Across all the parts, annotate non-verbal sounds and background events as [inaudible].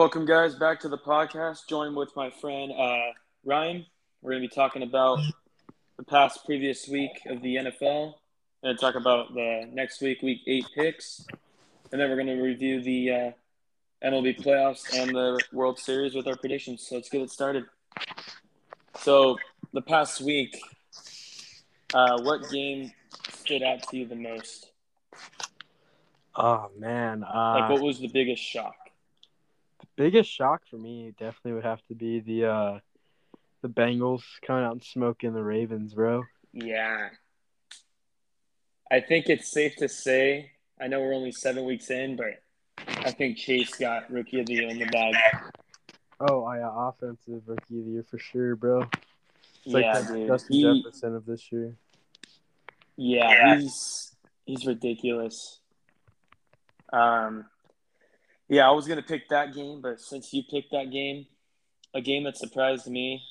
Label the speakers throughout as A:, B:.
A: Welcome, guys, back to the podcast. Joined with my friend uh, Ryan. We're going to be talking about the past previous week of the NFL. and talk about the next week, week eight picks, and then we're going to review the uh, MLB playoffs and the World Series with our predictions. So let's get it started. So the past week, uh, what game stood out to you the most?
B: Oh man, uh,
A: Like, what was the biggest shock?
B: Biggest shock for me definitely would have to be the uh, the Bengals coming out and smoking the Ravens, bro.
A: Yeah. I think it's safe to say, I know we're only seven weeks in, but I think Chase got rookie of the year in the bag.
B: Oh, yeah, offensive rookie of the year for sure, bro. It's like
A: yeah,
B: the
A: dude.
B: Justin
A: He,
B: Jefferson of this year.
A: yeah, he's he's ridiculous. Um, yeah, I was gonna pick that game, but since you picked that game, a game that surprised me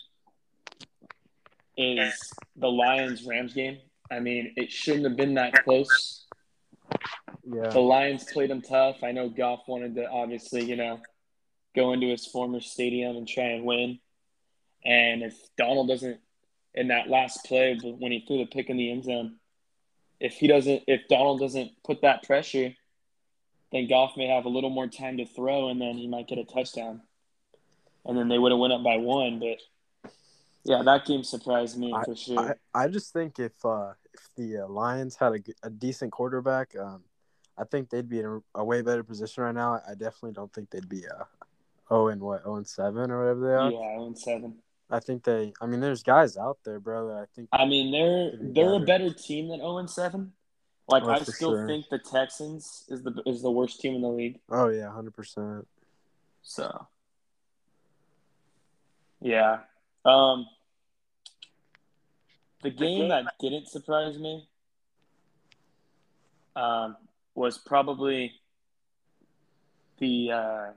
A: is the Lions Rams game. I mean, it shouldn't have been that close.
B: Yeah,
A: the Lions played them tough. I know Goff wanted to obviously, you know, go into his former stadium and try and win. And if Donald doesn't, in that last play when he threw the pick in the end zone, if he doesn't, if Donald doesn't put that pressure, then Goff may have a little more time to throw, and then he might get a touchdown. And then they would have went up by one, but yeah, that game surprised me for sure.
B: I, I just think if uh, if the uh, Lions had a, a decent quarterback, um, I think they'd be in a, a way better position right now. I definitely don't think they'd be uh, oh and what oh and seven or whatever they are.
A: yeah, oh and seven.
B: I think they. I mean, there's guys out there, bro. That I think.
A: I mean, they're they're a
B: better.
A: better team than 0 and 7. Like
B: Oh,
A: I still
B: sure.
A: think the Texans is the is the worst team in the league.
B: Oh yeah, hundred percent.
A: So yeah. Um the game that didn't surprise me um was probably the uh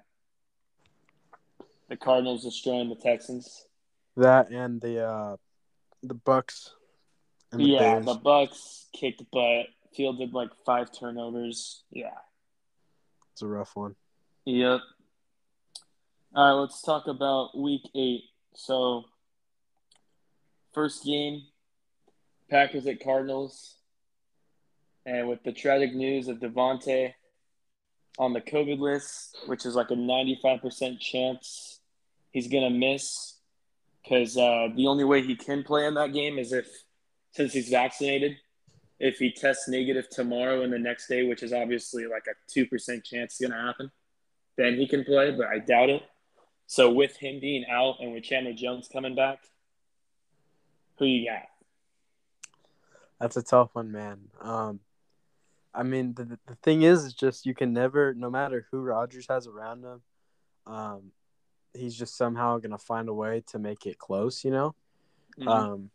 A: the Cardinals destroying the Texans.
B: That and the uh, the Bucks. And the
A: yeah,
B: Bears.
A: the Bucks kicked butt, fielded like five turnovers. Yeah.
B: It's a rough one.
A: Yep. All right, let's talk about week eight. So, first game, Packers at Cardinals. And with the tragic news of Davante on the COVID list, which is like a 95% chance he's going to miss, because uh, the only way he can play in that game is if, since he's vaccinated, if he tests negative tomorrow and the next day, which is obviously like a 2% chance it's going to happen then he can play, but I doubt it. So with him being out and with Chandler Jones coming back, who you got?
B: That's a tough one, man. Um, I mean, the the thing is, is just you can never, no matter who Rodgers has around him, um, he's just somehow gonna find a way to make it close. You know.
A: Mm-hmm.
B: Um,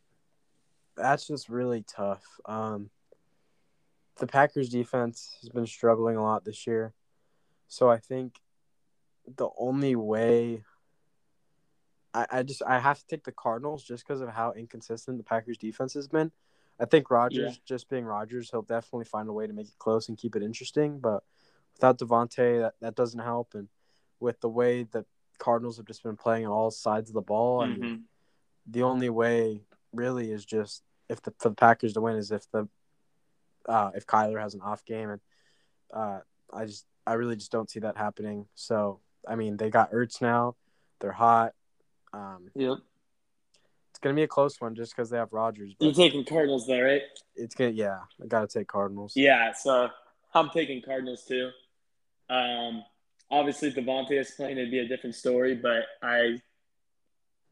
B: that's just really tough. Um, the Packers defense has been struggling a lot this year, so I think the only way I, I just I have to take the Cardinals just because of how inconsistent the Packers defense has been. I think Rodgers,
A: Yeah.
B: just being Rodgers, he'll definitely find a way to make it close and keep it interesting. But without Davante, that, that doesn't help. And with the way the Cardinals have just been playing on all sides of the ball, I mean,
A: Mhm.
B: the only way really is just if the for the Packers to win is if the uh, if Kyler has an off game, and uh, I just I really just don't see that happening. So I mean, they got Ertz now, they're hot. Um,
A: Yep.
B: it's gonna be a close one just because they have Rodgers.
A: You're taking Cardinals though, right?
B: it's gonna yeah, I gotta take Cardinals.
A: Yeah, so I'm taking Cardinals too. Um, obviously, if Davante is playing, it'd be a different story. But I,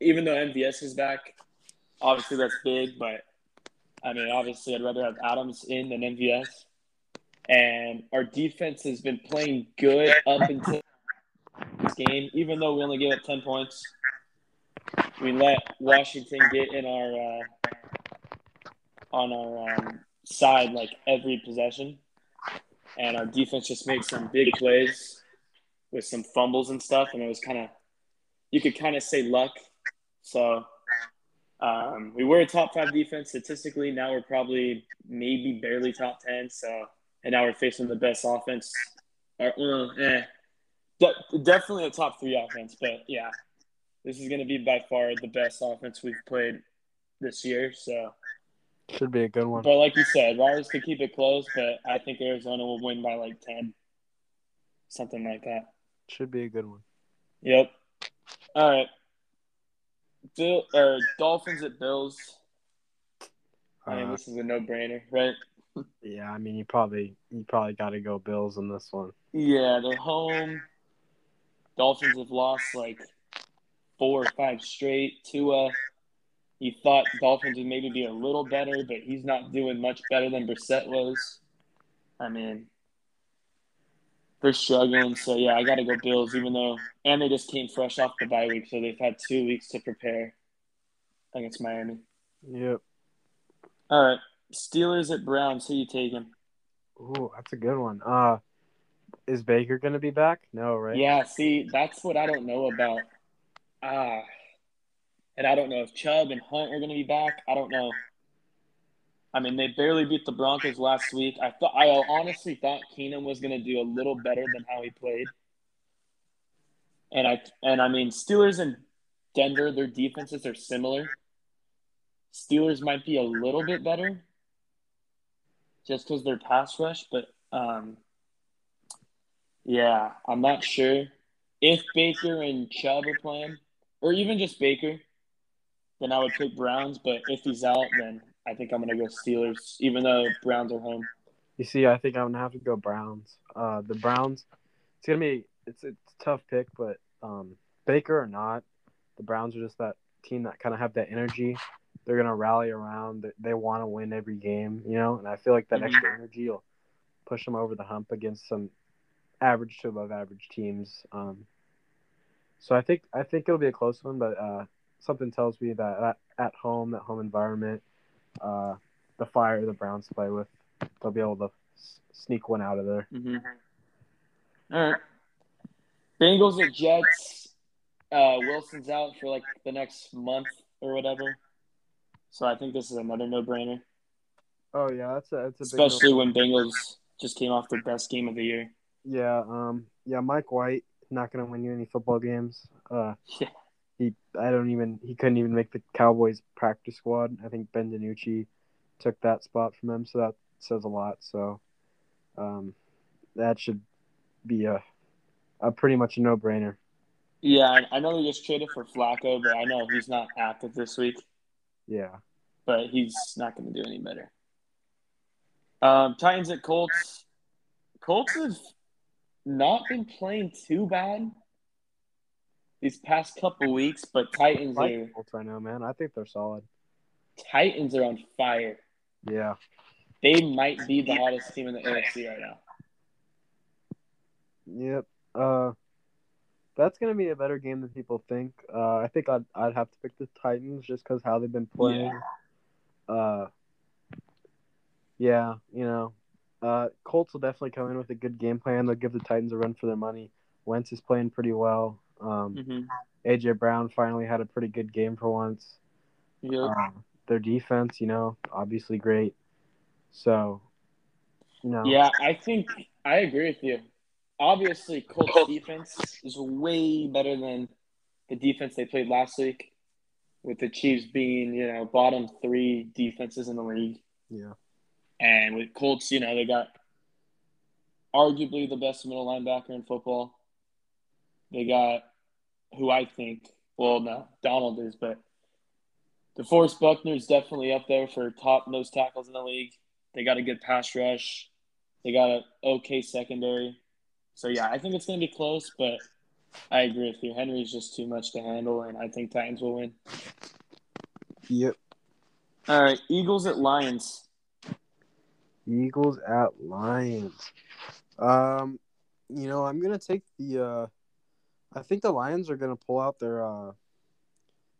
A: even though MVS is back, obviously that's big. But I mean, obviously, I'd rather have Adams in than MVS. And our defense has been playing good up until this game, even though we only gave up ten points. We let Washington get in our uh, on our um, side like every possession, and our defense just made some big plays with some fumbles and stuff, and it was kind of you could kind of say luck. So um, we were a top five defense statistically. Now we're probably maybe barely top ten. So and now we're facing the best offense. Or, well, eh, De- definitely a top three offense, but yeah, this is going to be by far the best offense we've played this year. So
B: should be a good one.
A: But like you said, Rodgers could keep it close, but I think Arizona will win by like ten, something like that.
B: Should be a good one.
A: Yep. All right. Bill or Dolphins at Bills. I mean, uh, this is a no-brainer, right?
B: yeah, I mean, you probably you probably got to go Bills in this one.
A: Yeah, they're home. Dolphins have lost like four or five straight. Tua you thought Dolphins would maybe be a little better, but he's not doing much better than Brissett was. I mean, they're struggling. So yeah, I got to go Bills, even though and they just came fresh off the bye week, so they've had two weeks to prepare against Miami.
B: Yep.
A: All right, Steelers at Browns. Who you taking?
B: Ooh, that's a good one. Uh, is Baker gonna be back? No, right?
A: Yeah. See, that's what I don't know about. Ah. Uh, and I don't know if Chubb and Hunt are going to be back. I don't know. I mean, they barely beat the Broncos last week. I thought I honestly thought Keenum was going to do a little better than how he played. And I and I mean, Steelers and Denver, their defenses are similar. Steelers might be a little bit better, just because they're pass rush. But um, yeah, I'm not sure if Baker and Chubb are playing, or even just Baker then I would pick Browns. But if he's out, then I think I'm gonna go Steelers, even though Browns are home.
B: You see, I think I'm gonna have to go Browns. Uh, the Browns, it's gonna be it's it's a tough pick, but um, Baker or not, the Browns are just that team that kind of have that energy. They're gonna rally around. They, they want to win every game, you know. And I feel like that mm-hmm. extra energy will push them over the hump against some average to above average teams. Um, so I think I think it'll be a close one, but uh, something tells me that at, at home, that home environment, uh, the fire the Browns play with, they'll be able to s- sneak one out of there.
A: Mm-hmm. All right. Bengals at Jets. Uh, Wilson's out for like the next month or whatever. So I think this is another no-brainer.
B: Oh yeah, that's a that's a
A: especially when Bengals just came off their best game of the year.
B: Yeah, um, yeah, Mike White not gonna win you any football games. Uh, [laughs] yeah he I don't even he couldn't even make the Cowboys practice squad. I think Ben DiNucci took that spot from him, so that says a lot. So um, that should be a a pretty much a no brainer.
A: Yeah, I know they just traded for Flacco, but I know he's not active this week.
B: Yeah,
A: but he's not going to do any better. Um, Titans at Colts. Colts have not been playing too bad these past couple weeks, but Titans are
B: right now, man. I think they're solid.
A: Titans are on fire.
B: Yeah.
A: They might be the hottest team in the AFC right now.
B: Yep. Uh that's gonna be a better game than people think. Uh, I think I'd I'd have to pick the Titans just because how they've been playing. Yeah. Uh, yeah, you know, uh, Colts will definitely come in with a good game plan. They'll give the Titans a run for their money. Wentz is playing pretty well. Um, mm-hmm. AJ Brown finally had a pretty good game for once.
A: Yeah.
B: Um, their defense, you know, obviously great. So, you know.
A: Yeah, I think I agree with you. Obviously, Colts defense is way better than the defense they played last week, with the Chiefs being, you know, bottom three defenses in the league.
B: Yeah.
A: And with Colts, you know, they got arguably the best middle linebacker in football. They got who I think, well, no, Donald is, but DeForest Buckner is definitely up there for top nose tackles in the league. They got a good pass rush. They got an okay secondary. So, yeah, I think it's going to be close, but I agree with you. Henry's just too much to handle, and I think Titans will win.
B: Yep.
A: All right, Eagles at Lions.
B: Eagles at Lions. Um, you know, I'm gonna take the uh I think the Lions are gonna pull out their uh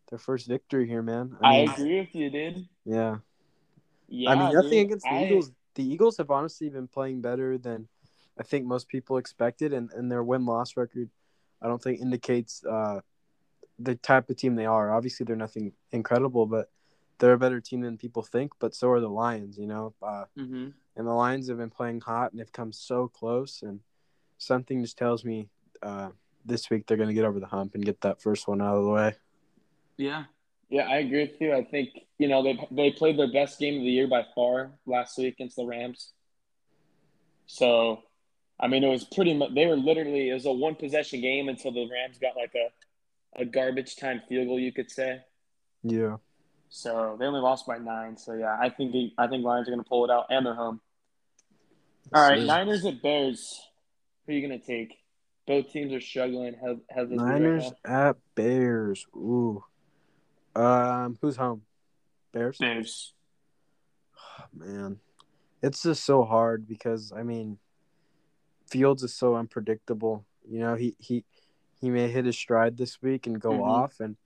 B: their first victory here, man.
A: I, mean, I agree with you, dude.
B: Yeah.
A: Yeah.
B: I mean, nothing dude, against the I... Eagles. The Eagles have honestly been playing better than I think most people expected, and, and their win loss record, I don't think indicates uh, the type of team they are. Obviously, they're nothing incredible, but they're a better team than people think. But so are the Lions, you know. Uh,
A: mm-hmm.
B: And the Lions have been playing hot, and they've come so close. And something just tells me uh, this week they're going to get over the hump and get that first one out of the way.
A: Yeah. Yeah, I agree with you. I think, you know, they they played their best game of the year by far last week against the Rams. So, I mean, it was pretty much they were literally it was a one possession game until the Rams got like a a garbage time field goal, you could say.
B: Yeah.
A: So they only lost by nine. So yeah, I think the, I think Lions are going to pull it out and they're home. All right, Niners at Bears. Who are you going to take? Both teams are struggling. Have have
B: Niners at Bears. Ooh. Um, who's home? Bears.
A: Bears.
B: Oh, Man, it's just so hard because I mean, Fields is so unpredictable. You know, he he he may hit his stride this week and go
A: Mhm.
B: off, and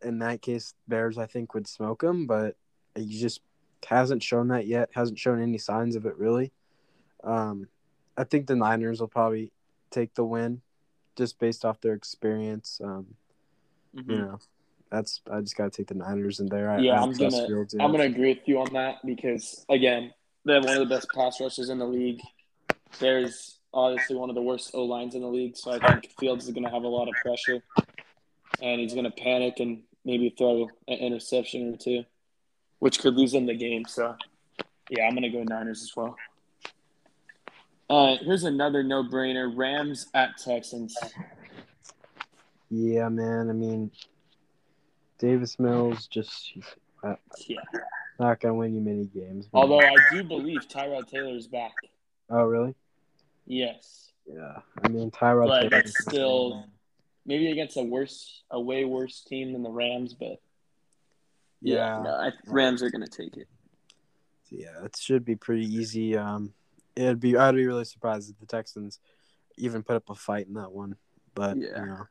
B: in that case, Bears I think would smoke him, but he just hasn't shown that yet. Hasn't shown any signs of it really. Um, I think the Niners will probably take the win, just based off their experience. Um,
A: Mhm.
B: you know, that's I just got to take the Niners in there. I,
A: Yeah,
B: I
A: I'm gonna-
B: Fields,
A: I'm going to agree with you on that because again, they have one of the best pass rushes in the league. There's obviously one of the worst O lines in the league, so I think Fields is going to have a lot of pressure, and he's going to panic and maybe throw an interception or two, which could lose them the game. So, yeah, I'm going to go Niners as well. Uh, here's another no-brainer: Rams at Texans.
B: Yeah, man. I mean, Davis Mills just uh,
A: Yeah.
B: not gonna win you many games. man.
A: Although I do believe Tyrod Taylor is back.
B: oh really?
A: Yes.
B: Yeah. I mean, Tyrod.
A: But
B: Taylor-
A: that's still- maybe against a worse, a way worse team than the Rams, but
B: Yeah.
A: no, I, Rams are gonna take it.
B: Yeah, it should be pretty easy. Um, it'd be I'd be really surprised if the Texans even put up a fight in that one. But
A: Yeah.
B: you know,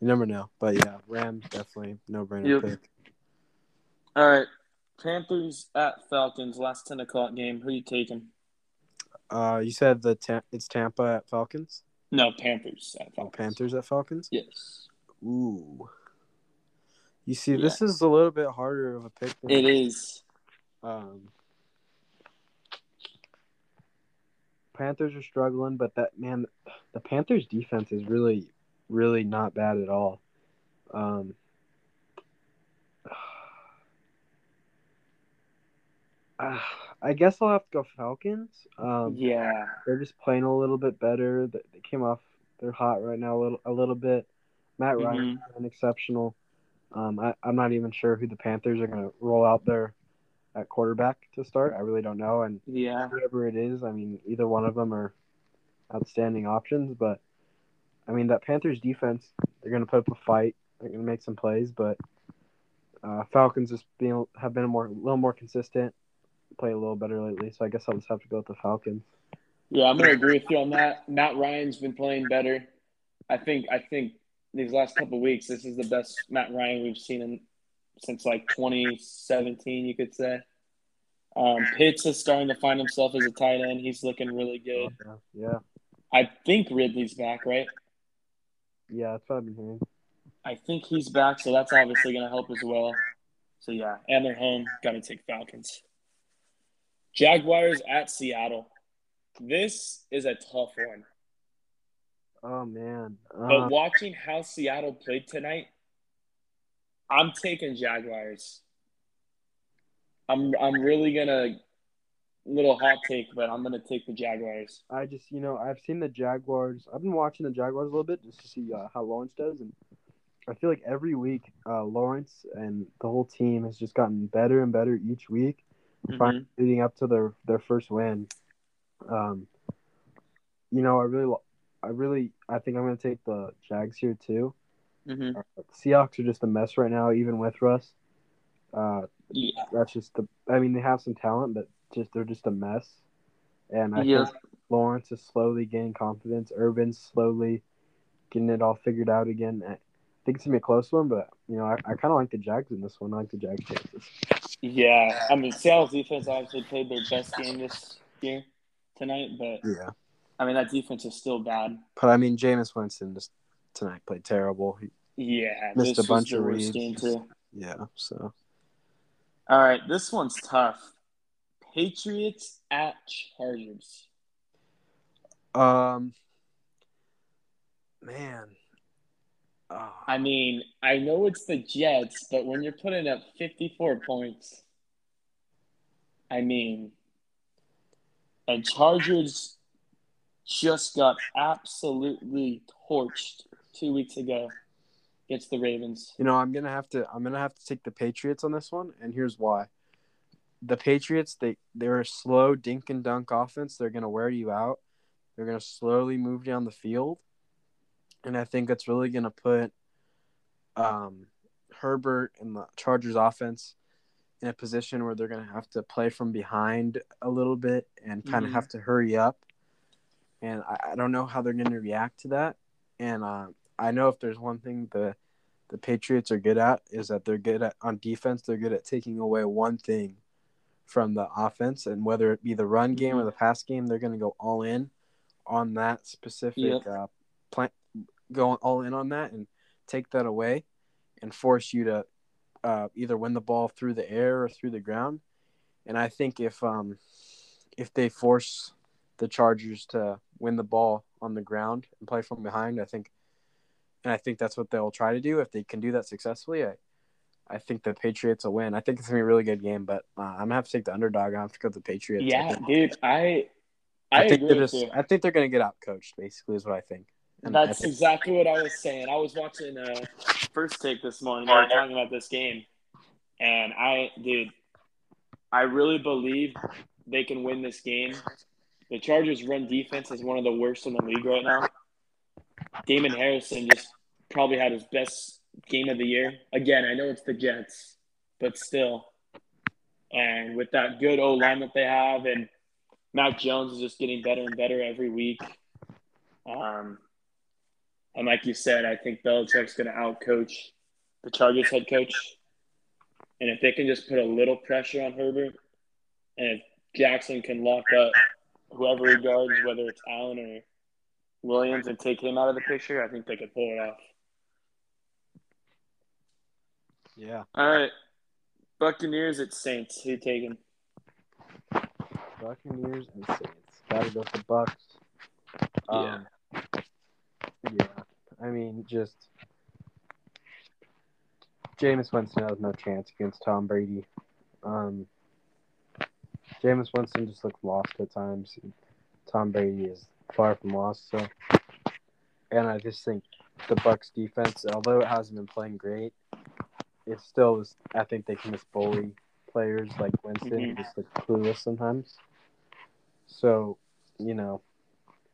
B: you never know. But yeah, Rams definitely no brainer
A: Yep.
B: pick.
A: All right, Panthers at Falcons, last ten o'clock game. Who you taking?
B: Uh, you said the Ta- it's Tampa at Falcons.
A: No, Panthers at
B: Oh,
A: Falcons.
B: Panthers at Falcons.
A: Yes,
B: Ooh. You see,
A: Yeah.
B: this is a little bit harder of a pick. than-
A: it is.
B: Um, Panthers are struggling, but that man, the Panthers defense is really, really not bad at all. Um, [sighs] I guess I'll have to go Falcons. Um,
A: Yeah,
B: they're just playing a little bit better. They came off. They're hot right now a little, a little bit. Matt. Ryan an exceptional. Um, I, I'm not even sure who the Panthers are going to roll out there at quarterback to start. I really don't know. And
A: yeah,
B: whoever it is, I mean, either one of them are outstanding options. But I mean, that Panthers defense, they're going to put up a fight. They're going to make some plays, but uh, Falcons just being have been a more, a little more consistent, play a little better lately. So I guess I'll just have to go with the Falcons.
A: yeah. I'm gonna agree with you on that. Matt Ryan's been playing better. I think. I think these last couple weeks, this is the best Matt Ryan we've seen in since like 2017, you could say. Um, Pitts is starting to find himself as a tight end. He's looking really good.
B: Yeah,
A: I think Ridley's back, right?
B: yeah, that's what I've been hearing.
A: I think he's back, so that's obviously going to help as well. So yeah, and they're home. Got to take Falcons. Jaguars at Seattle. This is a tough one.
B: Oh man,
A: But
B: um,
A: watching how Seattle played tonight, I'm taking Jaguars. I'm I'm really gonna little hot take, but I'm gonna take the Jaguars.
B: I just you know I've seen the Jaguars. I've been watching the Jaguars a little bit just to see uh, how Lawrence does, and I feel like every week uh, Lawrence and the whole team has just gotten better and better each week, finally leading up to their their first win. Um, you know, I really, I really, I think I'm gonna take the Jags here too.
A: Mm-hmm.
B: Uh, Seahawks are just a mess right now, even with Russ. Uh,
A: Yeah.
B: that's just the. I mean, they have some talent, but just they're just a mess. And I
A: Yeah.
B: think Lawrence is slowly gaining confidence. Urban's slowly getting it all figured out again. I think it's gonna be a close one, but you know, I, I kind of like the Jags in this one. I like the Jags chances.
A: Yeah. I mean, Seattle's defense obviously played their best game this year tonight, but
B: Yeah,
A: I mean that defense is still bad.
B: but I mean, Jameis Winston just tonight played terrible. He,
A: Yeah,
B: Missed a bunch of reads. yeah, so
A: All right, this one's tough. Patriots at Chargers.
B: um, man. Oh,
A: I mean, I know it's the Jets, but when you're putting up 54 points, I mean, and Chargers just got absolutely torched two weeks ago against the Ravens.
B: you know, I'm gonna have to. I'm gonna have to take the Patriots on this one, and here's why. The Patriots, they they're a slow dink and dunk offense. They're gonna wear you out. They're gonna slowly move down the field, and I think that's really gonna put um, Herbert and the Chargers offense in a position where they're gonna have to play from behind a little bit and kind of
A: Mhm.
B: have to hurry up. And I, I don't know how they're gonna react to that. And uh, I know if there's one thing the the Patriots are good at is that they're good at on defense. They're good at taking away one thing from the offense, and whether it be the run game or the pass game, they're going to go all in on that specific
A: Yep.
B: uh, plan. Go all in on that and take that away, and force you to uh, either win the ball through the air or through the ground. And I think if um if they force the Chargers to win the ball on the ground and play from behind, I think and I think that's what they'll try to do. If they can do that successfully, I, I think the Patriots will win. I think it's gonna be a really good game, but uh, I'm gonna have to take the underdog. I have to go with the Patriots. I
A: Yeah,
B: think,
A: dude, I I,
B: I think
A: agree
B: they're
A: with
B: just.
A: you.
B: I think they're gonna get out coached. Basically, is what I think. And I
A: That's
B: think-
A: exactly what I was saying. I was watching uh, first take this morning. They were talking about this game, and I, dude, I really believe they can win this game. The Chargers' run defense is one of the worst in the league right now. Damon Harrison just probably had his best game of the year. Again, I know it's the Jets, but still. And with that good O line that they have, and Mac Jones is just getting better and better every week. Um, and like you said, I think Belichick's going to outcoach the Chargers head coach. And if they can just put a little pressure on Herbert, and if Jackson can lock up whoever he guards, whether it's Allen or Williams, and take him out of the picture, I think they could pull it off.
B: yeah,
A: All right. Buccaneers at Saints. Who taking?
B: Buccaneers and Saints. Gotta go with the Bucks. Um, yeah. I mean, just Jameis Winston has no chance against Tom Brady. Um, Jameis Winston just looks lost at times. Tom Brady is far from lost. So, and I just think the Bucks defense, although it hasn't been playing great, it still is. I think they can just bully players like Winston,
A: Mhm.
B: just look clueless sometimes. So, you know,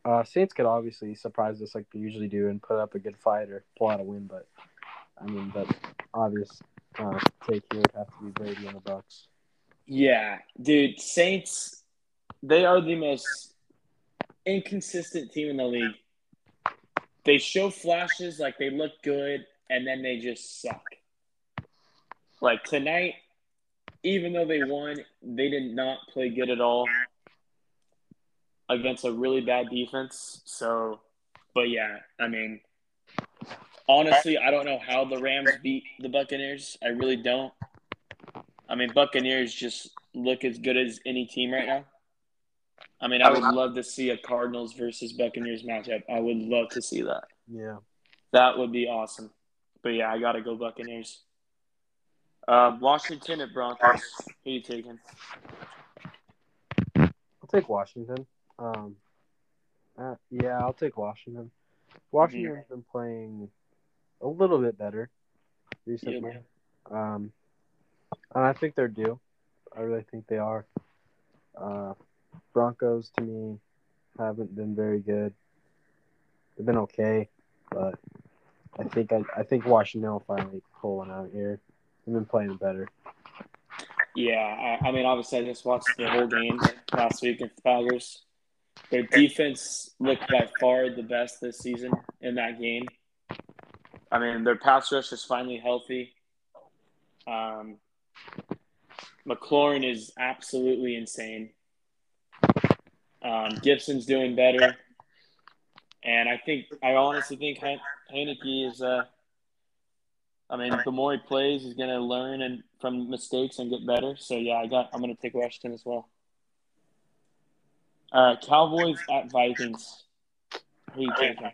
B: uh, Saints could obviously surprise us like they usually do and put up a good fight or pull out a win, but I mean, the obvious uh, take here would have to be Brady and the Bucks.
A: Yeah, dude, Saints, they are the most inconsistent team in the league. They show flashes like they look good, and then they just suck. Like tonight, even though they won, they did not play good at all against a really bad defense. So, but yeah, I mean, honestly, I don't know how the Rams beat the Buccaneers. I really don't. I mean, Buccaneers just look as good as any team right now. I mean, I would love to see a Cardinals versus Buccaneers matchup. I would love to see that.
B: Yeah.
A: That would be awesome. But yeah, I got to go Buccaneers. Uh, Washington at Broncos. Who you taking?
B: I'll take Washington. Um, uh, yeah, I'll take Washington. Washington's been playing a little bit better recently. Um, and I think they're due. I really think they are. Uh, Broncos to me haven't been very good. They've been okay, but I think I, I think Washington will finally pull one out here. They've been playing better.
A: Yeah, I, I mean, obviously, I just watched the whole game last week against the Packers. Their defense looked by far the best this season in that game. I mean, their pass rush is finally healthy. Um, McLaurin is absolutely insane. Um, Gibson's doing better, and I think I honestly think Heinicke is. Uh, I mean, the more he plays, he's going to learn and from mistakes and get better. So yeah, I got. I'm going to take Washington as well. Right, Cowboys at Vikings. Who taking?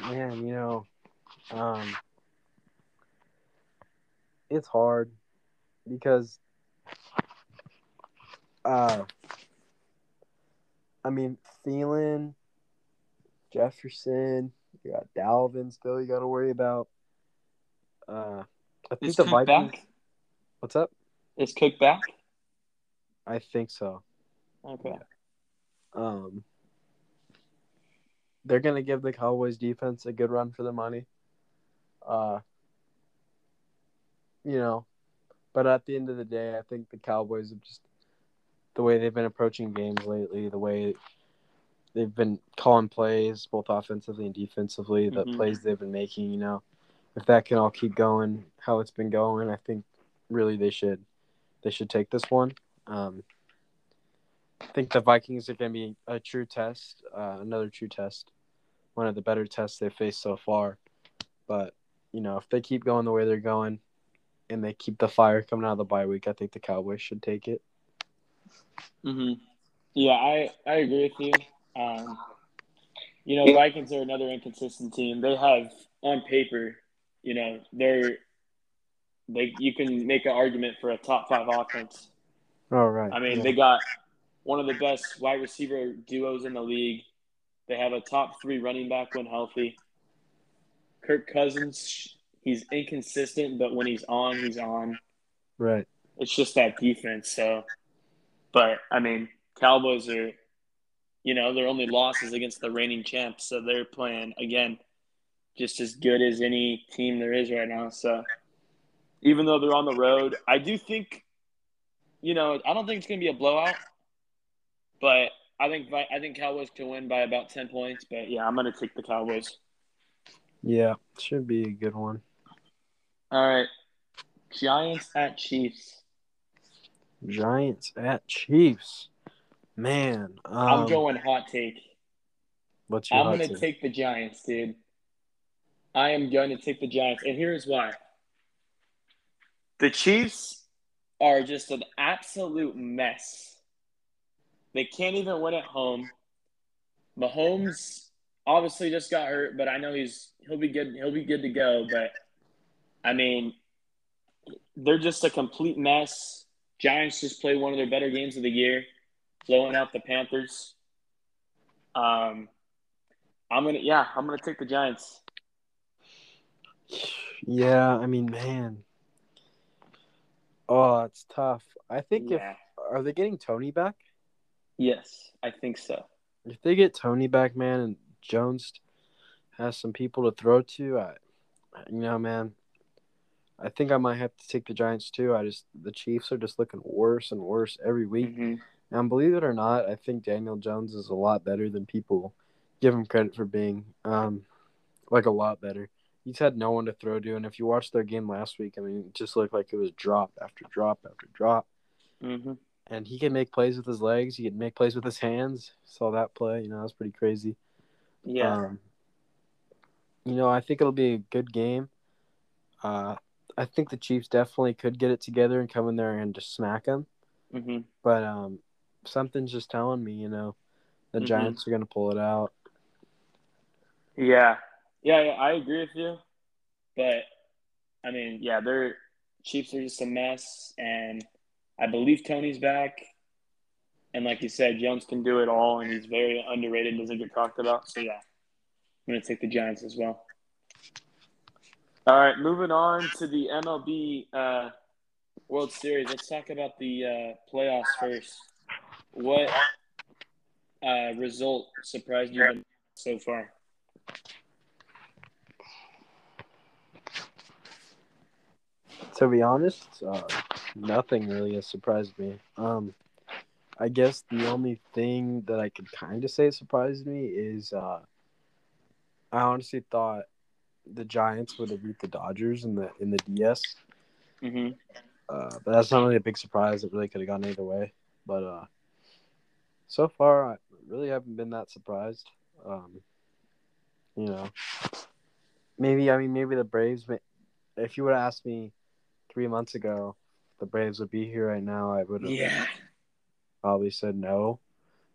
B: man, you know, um, it's hard because, uh, I mean, Thielen, Jefferson, you got Dalvin still you got to worry about. Uh, I think
A: Is
B: the
A: Cook
B: Vikings.
A: back?
B: What's up?
A: Is Cook back?
B: I think so.
A: Okay.
B: Um, they're gonna give the Cowboys defense a good run for the money. Uh, you know, but at the end of the day, I think the Cowboys have just the way they've been approaching games lately, the way they've been calling plays both offensively and defensively, the
A: Mhm.
B: plays they've been making. You know, if that can all keep going how it's been going, I think really they should they should take this one. Um, I think the Vikings are going to be a true test, uh, another true test, one of the better tests they've faced so far. But you know, if they keep going the way they're going, and they keep the fire coming out of the bye week, I think the Cowboys should take it.
A: Hmm Yeah, I, I agree with you. Um, you know, Vikings are another inconsistent team. They have on paper, you know, they're they you can make an argument for a top five offense.
B: All right.
A: I mean,
B: yeah.
A: they got one of the best wide receiver duos in the league. They have a top three running back when healthy. Kirk Cousins, he's inconsistent, but when he's on, he's on.
B: right.
A: It's just that defense. So, but I mean, Cowboys are, you know, their only loss is against the reigning champs. So they're playing again, just as good as any team there is right now. So even though they're on the road, I do think, you know, I don't think it's going to be a blowout, but I think I think Cowboys can win by about ten points. But yeah, I'm going to take the Cowboys.
B: Yeah, should be a good one.
A: All right, Giants at Chiefs.
B: Giants at Chiefs. Man, um,
A: I'm going hot take.
B: What's your
A: I'm going to
B: take?
A: take the Giants, dude. I am going to take the Giants, and here's why. The Chiefs are just an absolute mess. They can't even win at home. Mahomes obviously just got hurt, but I know he's he'll be good. He'll be good to go. But I mean, they're just a complete mess. Giants just played one of their better games of the year, blowing out the Panthers. Um, I'm gonna yeah, I'm gonna take the Giants.
B: Yeah, I mean, man. Oh, it's tough. I think
A: Yeah.
B: if are they getting Tony back?
A: Yes, I think so.
B: If they get Tony back, man, and Jones has some people to throw to, I, you know, man, I think I might have to take the Giants too. I just the Chiefs are just looking worse and worse every week.
A: hmm
B: And believe it or not, I think Daniel Jones is a lot better than people give him credit for being. Um, like a lot better. He's had no one to throw to, and if you watched their game last week, I mean, it just looked like it was drop after drop after drop.
A: hmm
B: And he can make plays with his legs. He can make plays with his hands. Saw that play. You know, that was pretty crazy.
A: Yeah.
B: Um, you know, I think it'll be a good game. Uh, I think the Chiefs definitely could get it together and come in there and just smack them.
A: hmm
B: But um, something's just telling me, you know, the
A: Mhm.
B: Giants are going to pull it out.
A: Yeah. yeah, yeah, I agree with you. But I mean, yeah, their Chiefs are just a mess, and I believe Tony's back. And like you said, Jones can do it all, and he's very underrated, doesn't get talked about. So yeah, I'm gonna take the Giants as well. All right, moving on to the MLB uh, World Series. Let's talk about the uh, playoffs first. What uh, result surprised you so far?
B: To be honest, uh, nothing really has surprised me. Um, I guess the only thing that I could kind of say surprised me is uh, I honestly thought the Giants would have beat the Dodgers in the in the DS.
A: hmm
B: Uh, but that's not really a big surprise. It really could have gone either way. But uh, so far, I really haven't been that surprised. Um, you know, maybe I mean maybe the Braves. If you would have asked me three months ago, the Braves would be here right now. I would have
A: Yeah.
B: probably said no.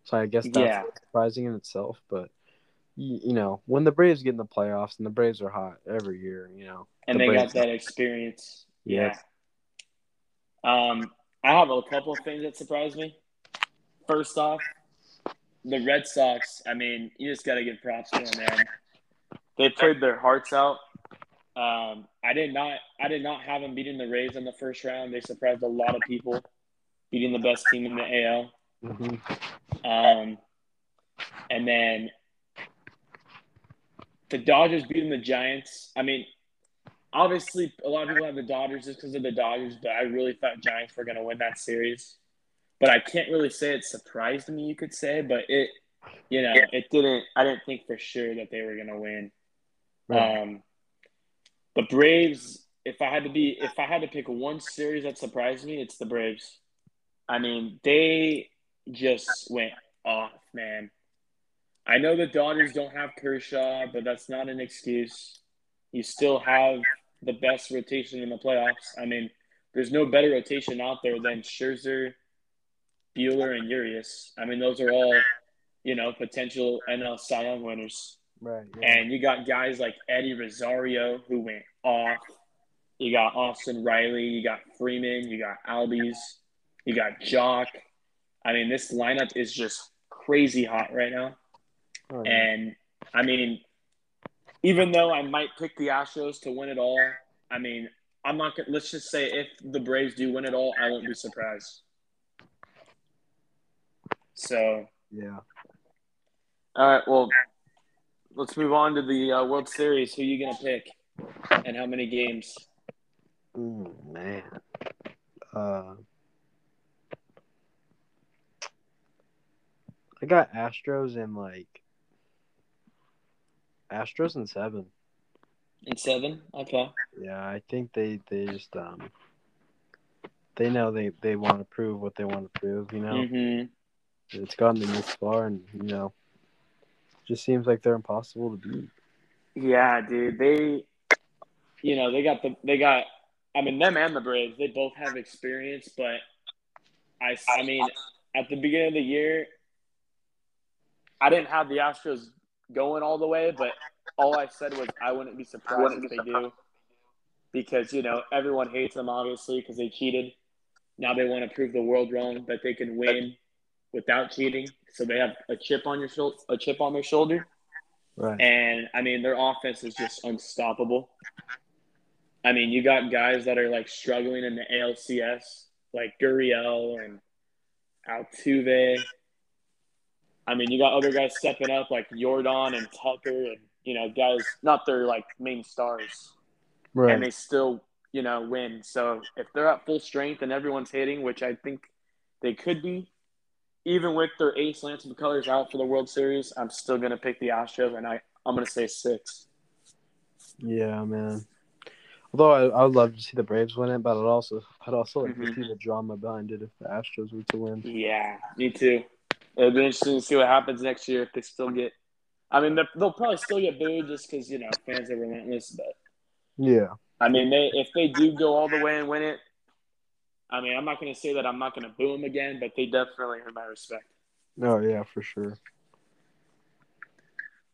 B: So I guess that's
A: Yeah.
B: surprising in itself. But you, you know, when the Braves get in the playoffs and the Braves are hot every year, you know,
A: and
B: the
A: they
B: Braves-
A: got that [laughs] experience.
B: Yeah.
A: Yeah. Um, I have a couple of things that surprised me. First off, the Red Sox. I mean, you just got to give props to them, man. They played their hearts out. Um, I did not. I did not have them beating the Rays in the first round. They surprised a lot of people, beating the best team in the AL.
B: Mhm.
A: Um, and then the Dodgers beating the Giants. I mean, obviously, a lot of people have the Dodgers just because of the Dodgers, but I really thought Giants were going to win that series. But I can't really say it surprised me, you could say, but it, you know, it didn't. I didn't think for sure that they were going to win.
B: Right.
A: Um, the Braves. If I had to be, if I had to pick one series that surprised me, it's the Braves. I mean, they just went off, man. I know the Dodgers don't have Kershaw, but that's not an excuse. You still have the best rotation in the playoffs. I mean, there's no better rotation out there than Scherzer, Buehler, and Urias. I mean, those are all, you know, potential NL Cy Young winners.
B: right. Yeah.
A: And you got guys like Eddie Rosario who went off. You got Austin Riley. You got Freeman. You got Albies. You got Joc. I mean, this lineup is just crazy hot right now.
B: Oh, yeah.
A: And I mean, even though I might pick the Astros to win it all, I mean, I'm not gonna. Let's just say if the Braves do win it all, I won't be surprised. So,
B: yeah.
A: all right. Well, let's move on to the uh, World Series. Who are you gonna pick, and how many games?
B: Mm, man. Uh, I got Astros in like Astros in seven.
A: In seven. Okay.
B: Yeah, I think they they just um they know they they want to prove what they want to prove. You know,
A: hmm
B: it's gotten them this far, and you know, just seems like they're impossible to beat.
A: Yeah, dude. They, you know, they got the they got. I mean, them and the Braves, they both have experience, but I, I mean, at the beginning of the year, I didn't have the Astros going all the way, but all I said was I wouldn't be surprised if they do, because you know everyone hates them obviously because they cheated. Now they want to prove the world wrong that they can win without cheating, so they have a chip on your shoulder, a chip on their shoulder.
B: Right.
A: And I mean, their offense is just unstoppable. I mean, you got guys that are like struggling in the ALCS, like Gurriel and Altuve. I mean, you got other guys stepping up like Jordan and Tucker, and you know, guys not their like main stars,
B: right.
A: and they still you know win. So if they're at full strength and everyone's hitting, which I think they could be, even with their ace Lance McCullers out for the World Series, I'm still gonna pick the Astros, and I I'm gonna say six.
B: Yeah, man. Although I, I would love to see the Braves win it, but I'd also I'd also like
A: Mhm.
B: to see the drama behind it if the Astros were to win.
A: Yeah, me too. It'll be interesting to see what happens next year if they still get. I mean, they'll probably still get booed just because you know fans are relentless. But
B: Yeah.
A: I mean, they if they do go all the way and win it, I mean, I'm not going to say that I'm not going to boo them again, but they definitely earn my respect.
B: Oh yeah, for sure.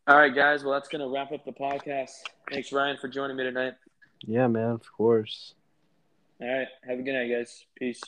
A: All right, guys. Well, that's going to wrap up the podcast. Thanks, Ryan, for joining me tonight.
B: Yeah, man. Of course.
A: All right. Have a good night, guys. Peace.